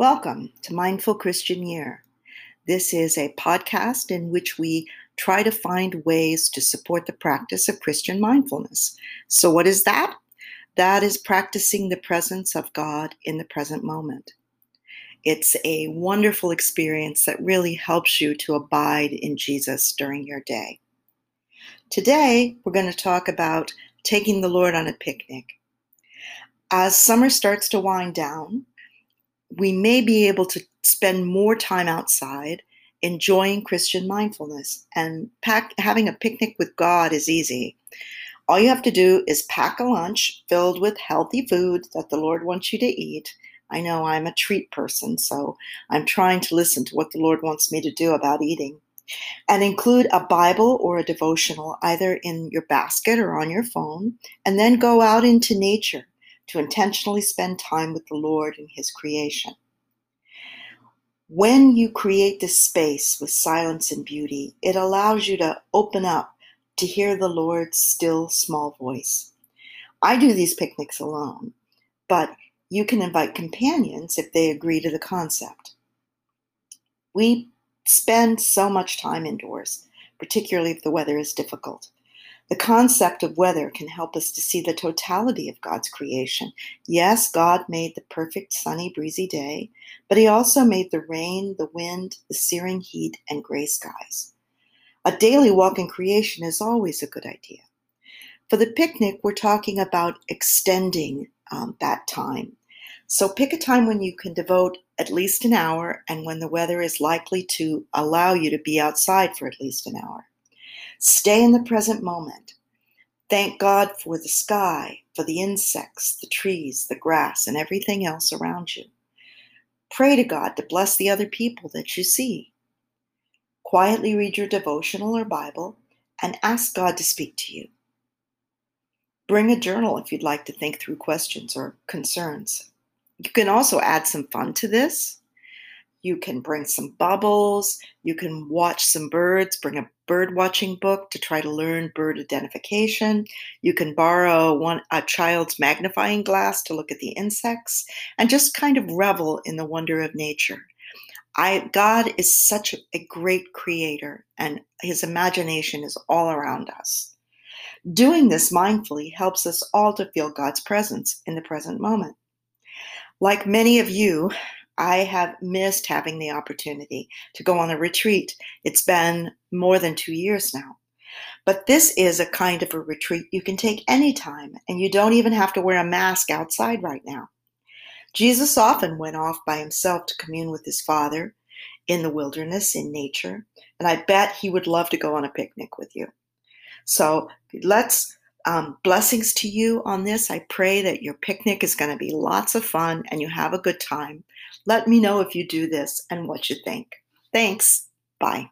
Welcome to Mindful Christian Year. This is a podcast in which we try to find ways to support the practice of Christian mindfulness. So, what is that? That is practicing the presence of God in the present moment. It's a wonderful experience that really helps you to abide in Jesus during your day. Today, we're going to talk about taking the Lord on a picnic. As summer starts to wind down, we may be able to spend more time outside enjoying Christian mindfulness. And pack, having a picnic with God is easy. All you have to do is pack a lunch filled with healthy food that the Lord wants you to eat. I know I'm a treat person, so I'm trying to listen to what the Lord wants me to do about eating. And include a Bible or a devotional either in your basket or on your phone, and then go out into nature to intentionally spend time with the Lord and His creation. When you create this space with silence and beauty, it allows you to open up to hear the Lord's still small voice. I do these picnics alone, but you can invite companions if they agree to the concept. We spend so much time indoors, particularly if the weather is difficult. The concept of weather can help us to see the totality of God's creation. Yes, God made the perfect sunny, breezy day, but He also made the rain, the wind, the searing heat, and gray skies. A daily walk in creation is always a good idea. For the picnic, we're talking about extending um, that time. So pick a time when you can devote at least an hour and when the weather is likely to allow you to be outside for at least an hour. Stay in the present moment. Thank God for the sky, for the insects, the trees, the grass, and everything else around you. Pray to God to bless the other people that you see. Quietly read your devotional or Bible and ask God to speak to you. Bring a journal if you'd like to think through questions or concerns. You can also add some fun to this you can bring some bubbles. You can watch some birds, bring a bird watching book to try to learn bird identification. You can borrow one a child's magnifying glass to look at the insects and just kind of revel in the wonder of nature. I God is such a great creator and his imagination is all around us. Doing this mindfully helps us all to feel God's presence in the present moment. Like many of you, I have missed having the opportunity to go on a retreat. It's been more than two years now. But this is a kind of a retreat you can take anytime, and you don't even have to wear a mask outside right now. Jesus often went off by himself to commune with his Father in the wilderness, in nature, and I bet he would love to go on a picnic with you. So let's um, blessings to you on this. I pray that your picnic is going to be lots of fun and you have a good time. Let me know if you do this and what you think. Thanks. Bye.